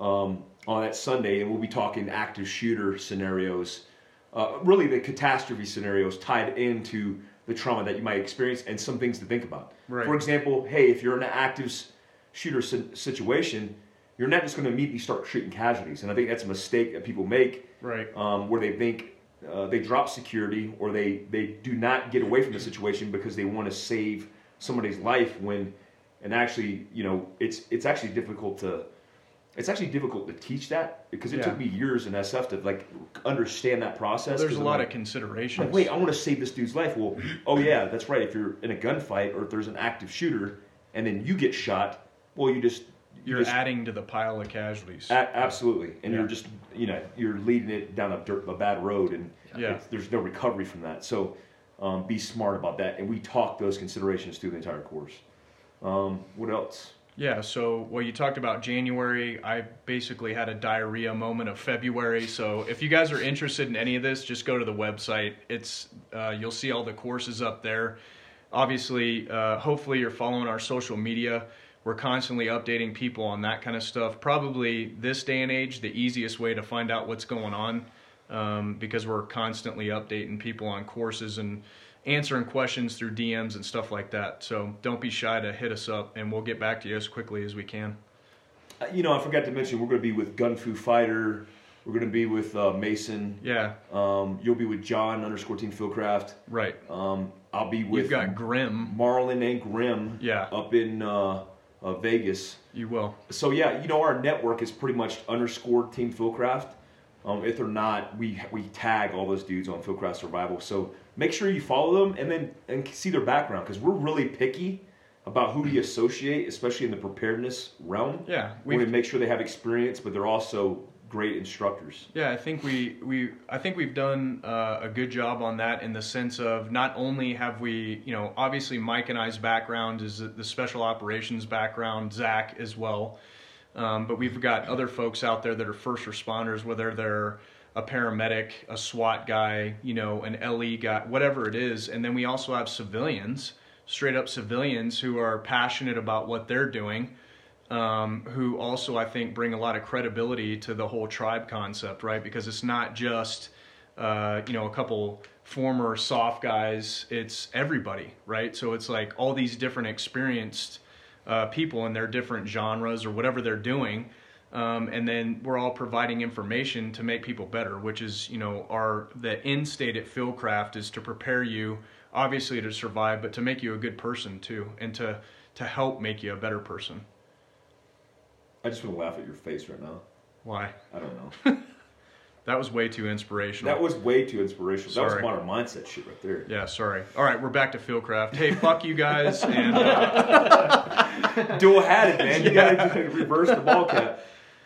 um, on that Sunday, and we'll be talking active shooter scenarios, uh, really the catastrophe scenarios tied into the trauma that you might experience, and some things to think about. Right. For example, hey, if you're in an active shooter situation, you're not just going to immediately start shooting casualties, and I think that's a mistake that people make Right. um, where they think uh, they drop security or they, they do not get away from the situation because they want to save somebody's life when and actually you know it's it's actually difficult to it's actually difficult to teach that because it Yeah. took me years in SF to like understand that process. There's 'cause a lot like, of considerations. like, wait, I want to save this dude's life. Well, oh yeah, that's right. If you're in a gunfight or if there's an active shooter and then you get shot, well, you just you You're just, adding to the pile of casualties. a- absolutely, and Yeah. you're just you know you're leading it down a, dirt, a bad road, and Yeah. there's no recovery from that. So um, be smart about that, and we talk those considerations through the entire course. Um, what else? Yeah, so well, you talked about January. I basically had a diarrhea moment of February. So if you guys are interested in any of this, just go to the website. It's uh, you'll see all the courses up there. Obviously, uh, hopefully you're following our social media. We're constantly updating people on that kind of stuff. Probably this day and age, the easiest way to find out what's going on um, because we're constantly updating people on courses and answering questions through DMs and stuff like that. So don't be shy to hit us up, and we'll get back to you as quickly as we can. Uh, You know, I forgot to mention we're going to be with Gun Fu Fighter. We're going to be with uh, Mason. Yeah, Um, you'll be with John underscore Team Fieldcraft. right. Um, I'll be with You've got Grim. Marlon and Grim. Yeah. Up in uh, uh, Vegas. You will. So yeah, you know our network is pretty much underscore Team Fieldcraft. Um, if they're not, we we tag all those dudes on Fieldcraft Survival. So make sure you follow them and then and see their background because we're really picky about who we associate, especially in the preparedness realm. Yeah, we want to make sure they have experience, but they're also great instructors. Yeah, I think we, we I think we've done uh, a good job on that in the sense of not only have we, you know, obviously Mike and I's background is the special operations background, Zach as well, um, but we've got other folks out there that are first responders, whether they're a paramedic, a SWAT guy, you know, an LE guy, whatever it is, and then we also have civilians, straight up civilians who are passionate about what they're doing um, who also I think bring a lot of credibility to the whole tribe concept, right? Because it's not just uh, you know a couple former soft guys; it's everybody, right? So it's like all these different experienced uh, people in their different genres or whatever they're doing. Um, and then we're all providing information to make people better, which is, you know, our the end state at Fieldcraft is to prepare you, obviously to survive, but to make you a good person too, and to to help make you a better person. I just want to laugh at your face right now. Why? I don't know. That was way too inspirational. that was way too inspirational. Sorry. That was modern mindset shit right there. yeah, sorry. All right, we're back to Fieldcraft. Hey, fuck you guys, and uh, Dual hatted, man. You gotta reverse the ball cap.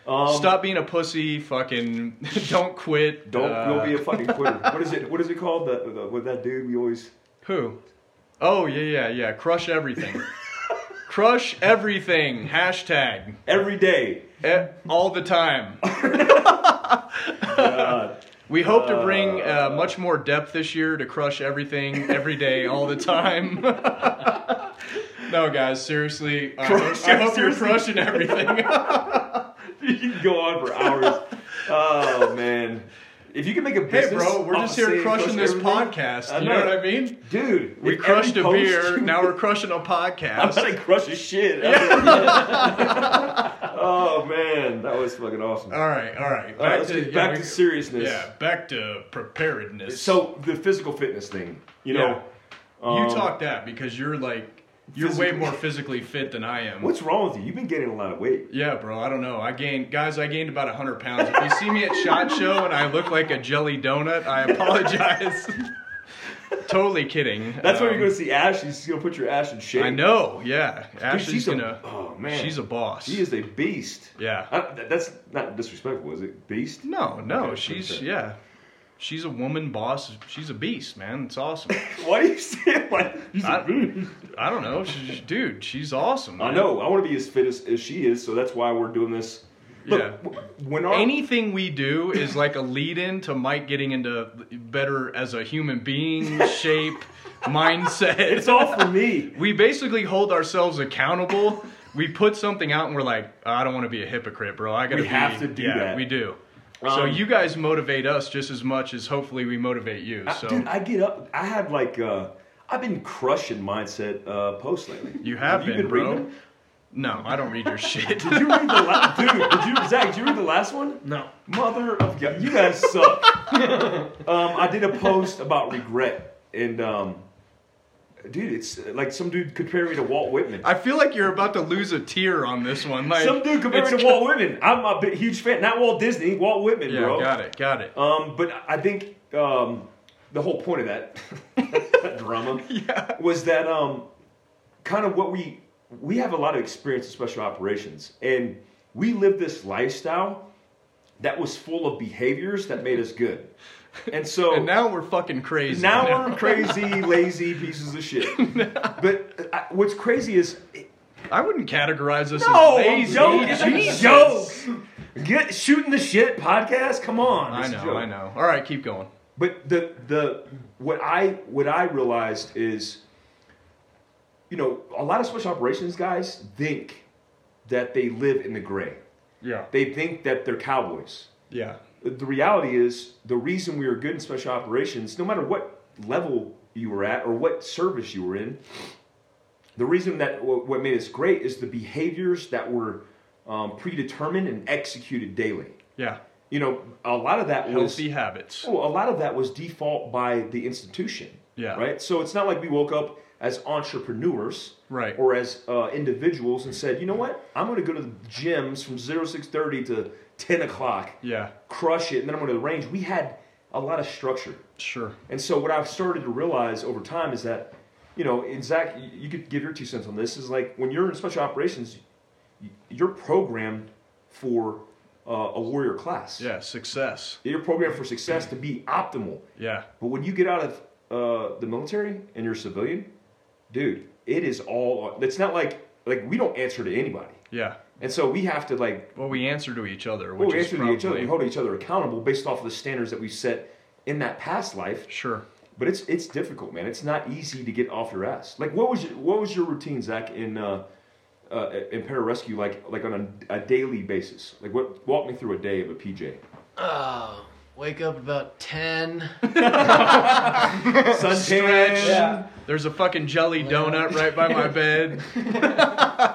Um, stop being a pussy. Fucking don't quit. Don't uh, don't be a fucking quitter. What is it? What is it called? The, the with that dude we always. Who? Oh yeah, yeah, yeah. Crush everything. Crush everything. Hashtag. Every day. E- all the time. God. We hope to bring uh, much more depth this year to crush everything every day, all the time. No, guys, seriously. I hope, I hope you're crushing everything. you can go on for hours. Oh man. If you can make a hey, bro, we're just here crushing crush this everything, podcast. I You know what I mean? Dude, We crushed a beer, now we're crushing a I'm podcast. gonna crush a shit. oh man, that was fucking awesome. All right, all right. All right, let's get back we- to seriousness. Yeah, back to preparedness. So the physical fitness thing, you know, you um, talk that because you're like You're way more physically fit than I am. What's wrong with you? You've been gaining a lot of weight. Yeah, bro. I don't know. I gained, guys. I gained about hundred pounds. If you see me at Shot Show and I look like a jelly donut, I apologize. totally kidding. That's why Um, you're going to see Ash. She's going to put your Ash in shape. I know. Yeah, Dude, Ashley's she's a- gonna. oh man, she's a boss. She is a beast. Yeah. I, that's not disrespectful, is it? Beast. No, no. Okay, she's yeah. She's a woman boss. She's a beast, man. It's awesome. Why do you say it like I- I don't know, she's, dude. She's awesome. I know. I want to be as fit as, as she is, so that's why we're doing this. Look, Yeah. when our Anything we do is like a lead in to Mike getting into better as a human being, shape, mindset. it's all for me. we basically hold ourselves accountable. We put something out and we're like, I don't want to be a hypocrite, bro. I gotta We be. have to do yeah, that. We do. So Um, you guys motivate us just as much as hopefully we motivate you. I- So dude, I get up. I have like uh, I've been crushing mindset uh, posts lately. you have, you been, been bro. reading? No, I don't read your shit. Did you read the last dude? Did you Zach? Did you read the last one? No. Mother of God, you guys suck. um, I did a post about regret, and um, dude, it's uh, like some dude compared me to Walt Whitman. I feel like you're about to lose a tear on this one. Like some dude compared me to Walt Whitman. I'm a big, huge fan. Not Walt Disney, Walt Whitman, Yeah, bro. got it, got it. Um, but I think um, the whole point of that, that drama was that um, kind of what we we have a lot of experience in special operations, and we live this lifestyle that was full of behaviors that made us good. And so And now we're fucking crazy. now we're crazy, lazy pieces of shit. But uh, what's crazy is I wouldn't categorize this no, as lazy. joking. It's a joke. Get shooting the shit podcast. Come on, I know. I know. All right, keep going. But the the what I what I realized is, you know, a lot of special operations guys think that they live in the gray. Yeah. They think that they're cowboys. Yeah. The reality is the reason we were good in special operations, no matter what level you were at or what service you were in, the reason that what made us great is the behaviors that were um, predetermined and executed daily. Yeah. You know, a lot of that was Healthy habits. well, a lot of that was default by the institution. Yeah. Right. So it's not like we woke up as entrepreneurs, Right. or as uh, individuals and said, you know what, I'm going to go to the gyms from zero six thirty to ten o'clock, Yeah. crush it, and then I'm going to the range. We had a lot of structure, Sure. and so what I've started to realize over time is that, you know, and Zach, you- you could give your two cents on this. Is like when you're in special operations, you're programmed for uh, a warrior class. Yeah. Success. You're programmed for success to be optimal. Yeah. But when you get out of uh, the military and you're a civilian, dude, it is all. It's not like like we don't answer to anybody, Yeah. And so we have to like Well, we answer to each other, well, we is answer probably to each other. We hold each other accountable based off of the standards that we set in that past life. sure. But it's it's difficult, man. It's not easy to get off your ass. Like, what was your, what was your routine, Zach, in uh, uh, in pararescue, like like on a, a daily basis? Like, what walk me through a day of a PJ. Oh, wake up about 10. Suntan. Stretch. Yeah. There's a fucking jelly donut right by my bed.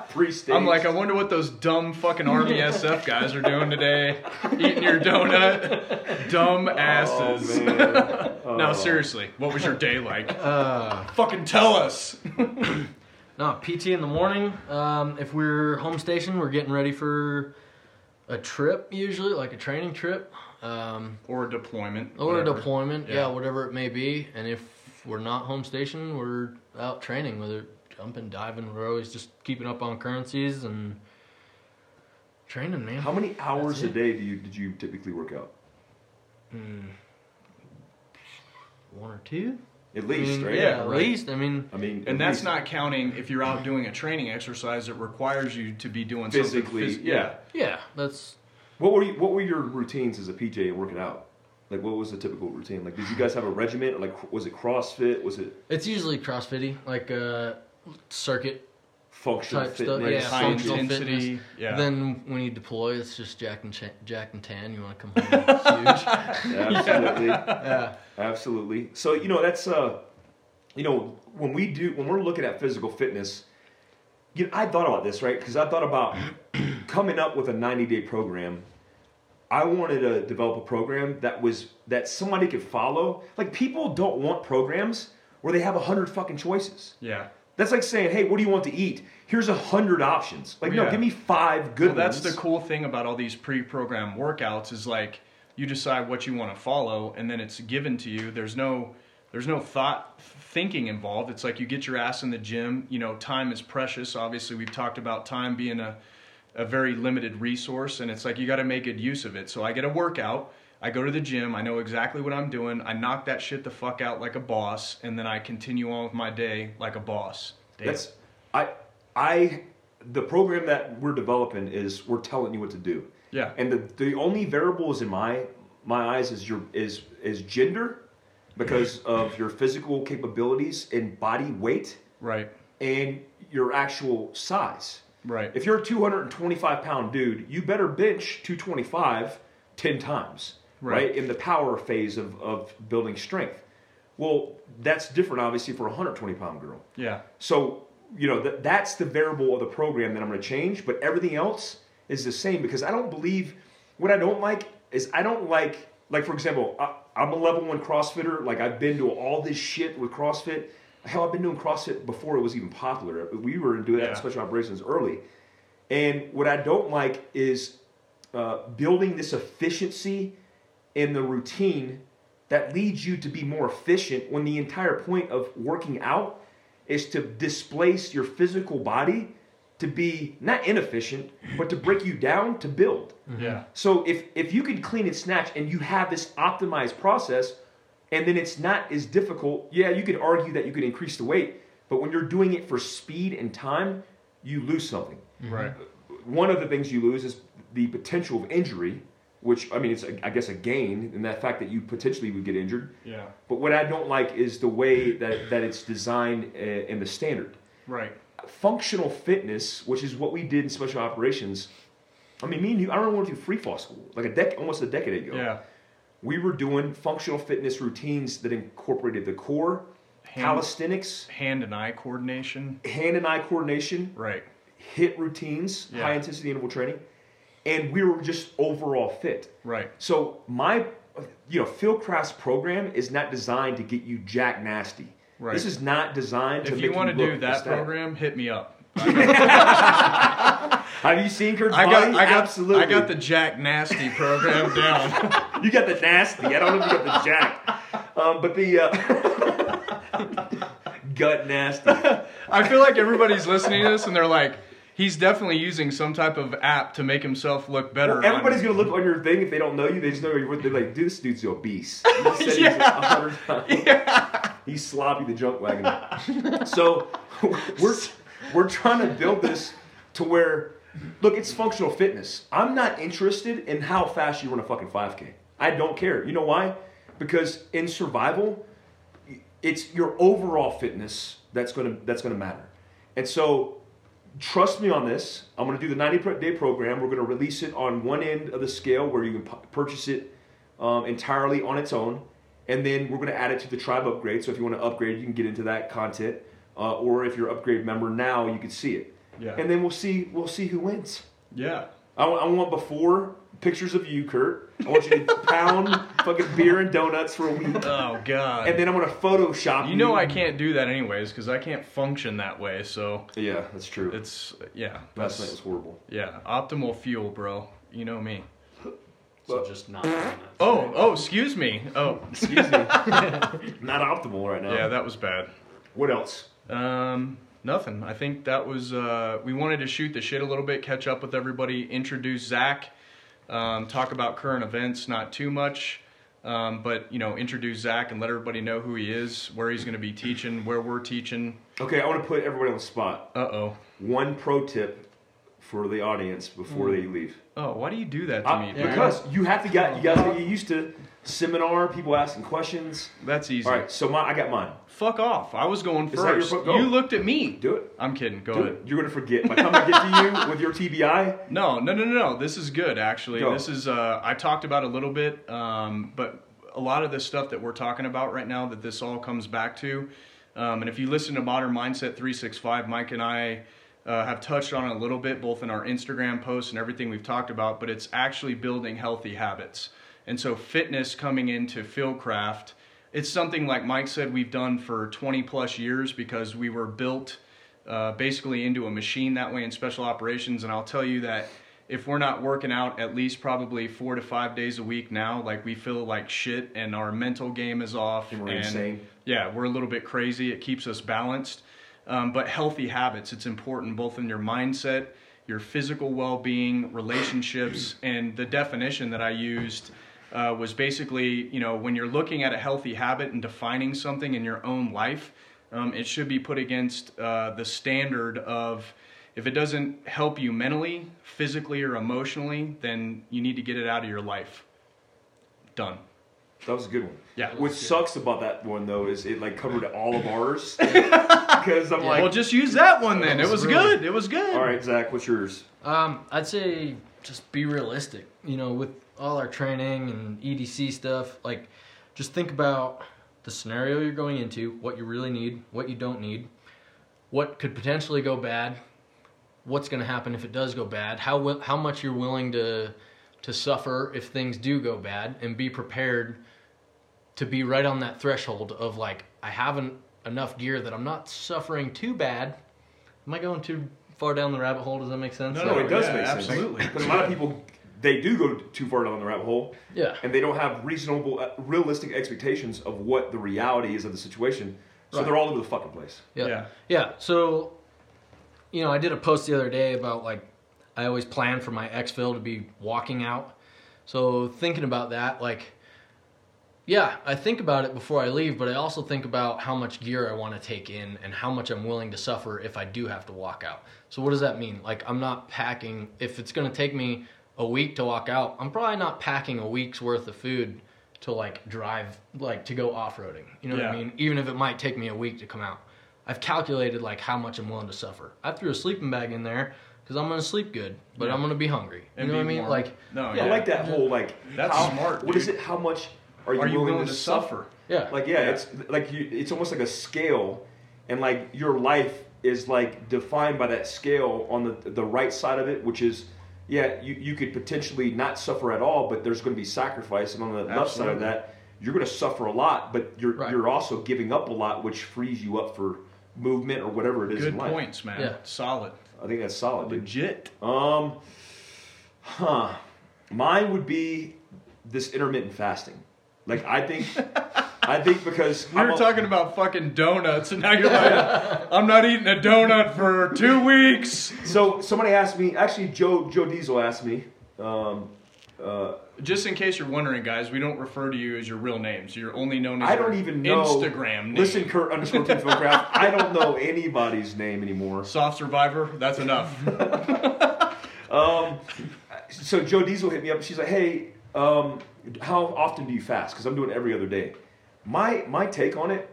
Three states. I'm like, I wonder what those dumb fucking Army SF guys are doing today. Eating your donut. Dumb asses. Oh, man. No, Oh. seriously. What was your day like? Uh, fucking tell us. no, PT in the morning. Um, if we're home station, we're getting ready for a trip, usually, like a training trip. Um, Or a deployment. or a deployment, yeah. Yeah. whatever it may be. And if we're not home station, we're out training, whether jumping, diving. We're always just keeping up on currencies and training, man. How many hours That's a it. day do you did you typically work out? Hmm. one or two? At I least, mean, right? Yeah, at right. least. I mean, I mean, And that's least not counting if you're out doing a training exercise that requires you to be doing physically. something. phys- yeah. yeah, that's What were you, what were your routines as a PJ and working out? Like, what was the typical routine? Like, did you guys have a regiment? Like, was it CrossFit? Was it it's usually CrossFitty, like uh, circuit functional Type stuff, fitness? yeah, High functional intensity. Yeah. Then when you deploy, it's just Jack and Ch- Jack and Tan. You want to come home? It's huge. Absolutely, Yeah. absolutely. So you know that's uh, you know when we do when we're looking at physical fitness, you know, I thought about this right because I thought about coming up with a ninety day program. I wanted to develop a program that was that somebody could follow. Like people don't want programs where they have a hundred fucking choices. yeah. That's like saying, "Hey, what do you want to eat? Here's a hundred options." Like, no, give me five good Well, that's ones. the cool thing about all these pre-programmed workouts is like you decide what you want to follow, and then it's given to you. There's no there's no thought thinking involved. It's like you get your ass in the gym. You know, time is precious. Obviously, we've talked about time being a a very limited resource, and it's like you got to make good use of it. So I get a workout. I go to the gym. I know exactly what I'm doing. I knock that shit the fuck out like a boss, and then I continue on with my day like a boss. Damn. That's I I the program that we're developing is we're telling you what to do. Yeah. And the the only variables in my my eyes is your is is gender because of your physical capabilities and body weight right. and your actual size. Right. If you're a 225 pound dude, you better bench 225 10 times, right? Right. In the power phase of, of building strength. Well, that's different, obviously, for a 120 pound girl. yeah. So, you know, th- that's the variable of the program that I'm going to change, but everything else is the same because I don't believe what I don't like is I don't like, like, for example, I, I'm a level one CrossFitter. Like, I've been to all this shit with CrossFit. Hell, I've been doing CrossFit before it was even popular. We were doing that in special operations early. And what I don't like is uh, building this efficiency in the routine that leads you to be more efficient when the entire point of working out is to displace your physical body to be not inefficient, but to break you down to build. Yeah. So if if you can clean and snatch and you have this optimized process, and then it's not as difficult, yeah, you could argue that you could increase the weight, but when you're doing it for speed and time, you lose something. Right. One of the things you lose is the potential of injury, which I mean, it's a, I guess a gain in that fact that you potentially would get injured. Yeah. But what I don't like is the way that, that it's designed uh, in the standard. Right. Functional fitness, which is what we did in special operations. I mean, me and you, I remember we went to free fall school like a dec, almost a decade ago. Yeah. We were doing functional fitness routines that incorporated the core, Hand- calisthenics, Hand and eye coordination. hand and eye coordination, Right. HIIT routines, Yeah. high intensity interval training, and we were just overall fit. Right. So my, you know, Fieldcraft's program is not designed to get you jack nasty. Right. This is not designed to be If make you want to look do that aesthetic. program, hit me up. Have you seen Kurt's I got, body? I got, Absolutely. I got the Jack Nasty program down. You got the nasty. I don't know if you got the jack. Um, but the uh, gut nasty. I feel like everybody's listening to this and they're like, he's definitely using some type of app to make himself look better. Well, everybody's on- gonna look on your thing if they don't know you. They just know you're. They're like, dude, this dude's obese. You just said he's Yeah. He's sloppy, the junk wagon. so we're we're trying to build this to where, look, it's functional fitness. I'm not interested in how fast you run a fucking 5K. I don't care. You know why? Because in survival, it's your overall fitness that's gonna that's gonna matter. And so trust me on this. I'm going to do the 90 day program. We're going to release it on one end of the scale where you can purchase it um, entirely on its own. And then we're going to add it to the tribe upgrade. So if you want to upgrade, you can get into that content. Uh, or if you're an upgrade member now, you can see it. Yeah. And then we'll see we'll see who wins. Yeah. I, I want before pictures of you, Kurt. I want you to pound fucking beer and donuts for a week. Oh, God. And then I'm going to Photoshop you. you know I can't do that anyways because I can't function that way. So Yeah, that's true. it's, yeah. Last night That's, was horrible. yeah. Optimal fuel, bro. You know me. So just not doing it. Oh, oh, excuse me. Oh, Excuse me. Not optimal right now. yeah, that was bad. What else? Um, nothing. I think that was. Uh, we wanted to shoot the shit a little bit, catch up with everybody, introduce Zach, um, talk about current events, not too much, um, but you know, introduce Zach and let everybody know who he is, where he's going to be teaching, where we're teaching. Okay, I want to put everybody on the spot. Uh oh. One pro tip for the audience before they leave. Oh, why do you do that to Uh, me, dude? yeah. because you have to get you guys gotta get used to seminar, people asking questions. That's easy. All right, so my, I got mine. Fuck off. I was going Is that your first. fu- go. You looked at me. Do it. I'm kidding. Go Do ahead. it. You're gonna forget. By the time I get to you with your TBI, No, no, no, no, no. This is good, actually. Go. This is, uh, I talked about a little bit, um, but a lot of the stuff that we're talking about right now, that this all comes back to. Um, and if you listen to Modern Mindset 365, Mike and I uh, have touched on it a little bit, both in our Instagram posts and everything we've talked about, but it's actually building healthy habits. And so, fitness coming into Fieldcraft it's something like Mike said we've done for 20 plus years because we were built uh, basically into a machine that way in special operations. And I'll tell you that if we're not working out at least probably four to five days a week now, like we feel like shit and our mental game is off. And we're insane. Yeah, we're a little bit crazy. It keeps us balanced. Um, but healthy habits, it's important both in your mindset, your physical well being, relationships, and the definition that I used. Uh, was basically, you know, when you're looking at a healthy habit and defining something in your own life, um, it should be put against uh, the standard of if it doesn't help you mentally, physically, or emotionally, then you need to get it out of your life. Done. That was a good one. Yeah. What sucks about that one though is it like covered all of ours because I'm like, well, just use that one then. That It was was really- good. It was good. all right, Zach, what's yours? Um, I'd say just be realistic. You know, with all our training and EDC stuff, like just think about the scenario you're going into, what you really need, what you don't need, what could potentially go bad, what's going to happen if it does go bad, how how much you're willing to to suffer if things do go bad, and be prepared to be right on that threshold of like I haven't enough gear that I'm not suffering too bad. Am I going too far down the rabbit hole? Does that make sense? No, No, no, it does yeah, make sense. absolutely. Because a lot of people they do go too far down the rabbit hole, Yeah. and they don't have reasonable, uh, realistic expectations of what the reality is of the situation. So Right. they're all over the fucking place. Yeah. Yeah. yeah. So, you know, I did a post the other day about like I always plan for my exfil to be walking out. So thinking about that, like, yeah, I think about it before I leave, but I also think about how much gear I want to take in and how much I'm willing to suffer if I do have to walk out. So what does that mean? Like, I'm not packing. If it's going to take me a week to walk out, I'm probably not packing a week's worth of food to like drive, like to go off roading. You know what I mean? Even if it might take me a week to come out. I've calculated like how much I'm willing to suffer. I threw a sleeping bag in there because I'm gonna sleep good, but Yeah. I'm gonna be hungry. And you know what I mean? warm. Like, no, Yeah. I like that whole like. That's how, smart, What is dude. it? How much are you, Are you willing, willing to to suffer? suffer? yeah, Like yeah, Yeah. it's like you. It's almost like a scale, and like your life is like defined by that scale on the the right side of it, which is yeah, you you could potentially not suffer at all, but there's going to be sacrifice, and on the left side of that, you're going to suffer a lot, but you're Right. you're also giving up a lot, which frees you up for movement or whatever it is Good in life. points, man. Yeah. Solid. I think that's solid. dude. Legit. Um, huh. Mine would be this intermittent fasting. Like I think, I think because We I'm were a- talking about fucking donuts, and now you're like, I'm not eating a donut for two weeks. So somebody asked me. Actually, Joe Joe Diesel asked me. Um, uh, Just in case you're wondering, guys, we don't refer to you as your real names. You're only known as I don't even know. Instagram name. Listen, Kurt underscore Photograph. I don't know anybody's name anymore. Soft Survivor, that's enough. Um, so Joe Diesel hit me up. She's like, "Hey, um, how often do you fast? Because I'm doing every other day." My my take on it,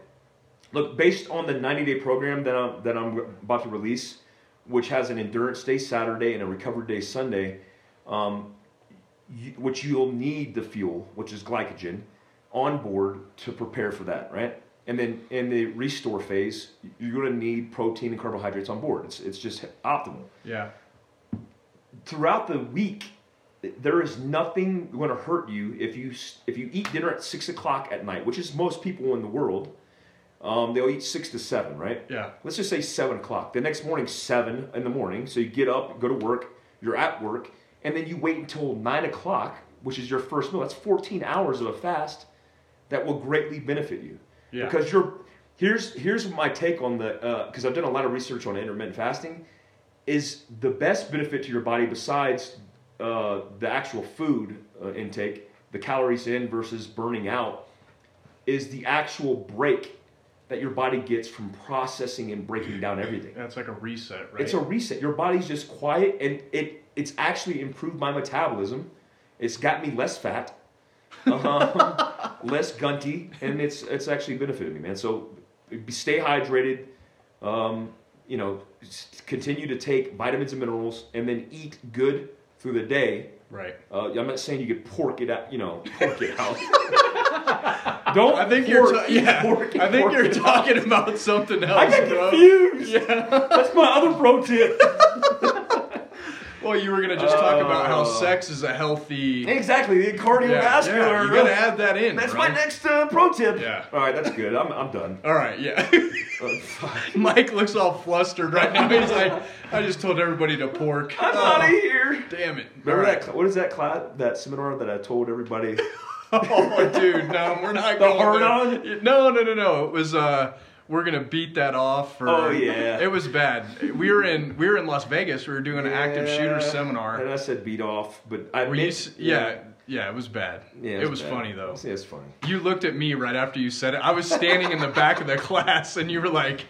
look, based on the 90 day program that I'm that I'm about to release, which has an endurance day Saturday and a recovery day Sunday, um, you, which you'll need the fuel, which is glycogen, on board to prepare for that, right? And then in the restore phase, you're going to need protein and carbohydrates on board. It's it's just optimal yeah. throughout the week, there is nothing going to hurt you if you if you eat dinner at six o'clock at night, which is most people in the world. Um, they'll eat six to seven, right? Yeah. Let's just say seven o'clock. The next morning, seven in the morning. So you get up, go to work. You're at work, and then you wait until nine o'clock, which is your first meal. That's 14 hours of a fast that will greatly benefit you. Yeah. Because you're here's here's my take on the because I've done a lot of research on intermittent fasting is the best benefit to your body besides uh, the actual food uh, intake, the calories in versus burning out, is the actual break that your body gets from processing and breaking down everything. That's like a reset, right? It's a reset. Your body's just quiet, and it it's actually improved my metabolism. It's got me less fat, uh, less gunty, and it's it's actually benefited me, man. So stay hydrated. Um, you know, continue to take vitamins and minerals, and then eat good through the day. right. Uh, I'm not saying you could pork it out. You know, pork it out. Don't. I think you're ta- yeah. pork I think pork you're it out. talking about something else. I bro. confused. Yeah. That's my other pro tip. Well, you were gonna just talk about how Oh. sex is a healthy. Exactly, the cardiovascular. Yeah, you gotta add that in. That's bro. my next uh, pro tip. Yeah. All right, that's good. I'm, I'm done. All right, yeah. Uh. Mike looks all flustered right now. He's like, I just told everybody to pork. I'm Oh, out of here. Damn it. Remember All right. that? cl- What is that class? That seminar that I told everybody? Oh, dude, no, we're not The going hard there. on? No, no, no, no. It was uh we're gonna beat that off for Oh, yeah. It was bad. We were in we were in Las Vegas, we were doing an active shooter seminar. And I said beat off, but I Were you, meant- s- yeah, yeah, it was bad. Yeah, it it's was bad. funny though. Yeah, it's funny. You looked at me right after you said it. I was standing in the back of the class and you were like,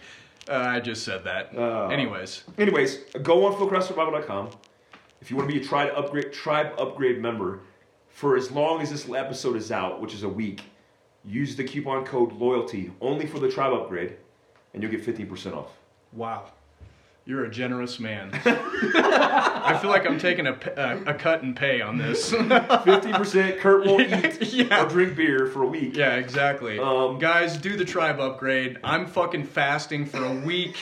uh, I just said that. Oh. Anyways, Anyways, go on fieldcraftsurvival.com. If you want to be a tribe upgrade tribe upgrade member, for as long as this episode is out, which is a week, use the coupon code loyalty only for the tribe upgrade, and you'll get fifteen percent off. wow. You're a generous man. I feel like I'm taking a a cut and pay on this. Fifty percent. Kurt won't eat Yeah. or drink beer for a week. Yeah, exactly. Um, Guys, do the tribe upgrade. I'm fucking fasting for a week.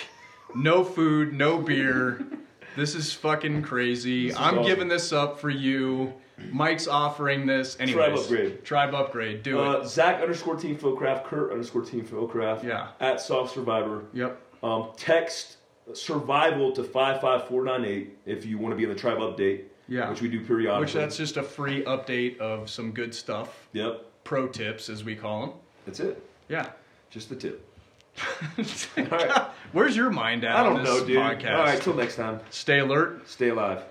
No food, no beer. This is fucking crazy. is I'm awesome. giving this up for you. Mike's offering this. Anyways, upgrade. Tribe upgrade. Do Uh, it. Zach underscore team Fieldcraft, Kurt underscore team Fieldcraft. Yeah. At Soft Survivor. Yep. Um, text survival to five five four nine eight if you want to be in the tribe update. Yeah. Which we do periodically. Which that's just a free update of some good stuff. Yep. Pro tips, as we call them. That's it. Yeah. Just the tip. All right. Where's your mind at I don't know, dude. podcast? All right. Till next time. Stay alert. Stay alive.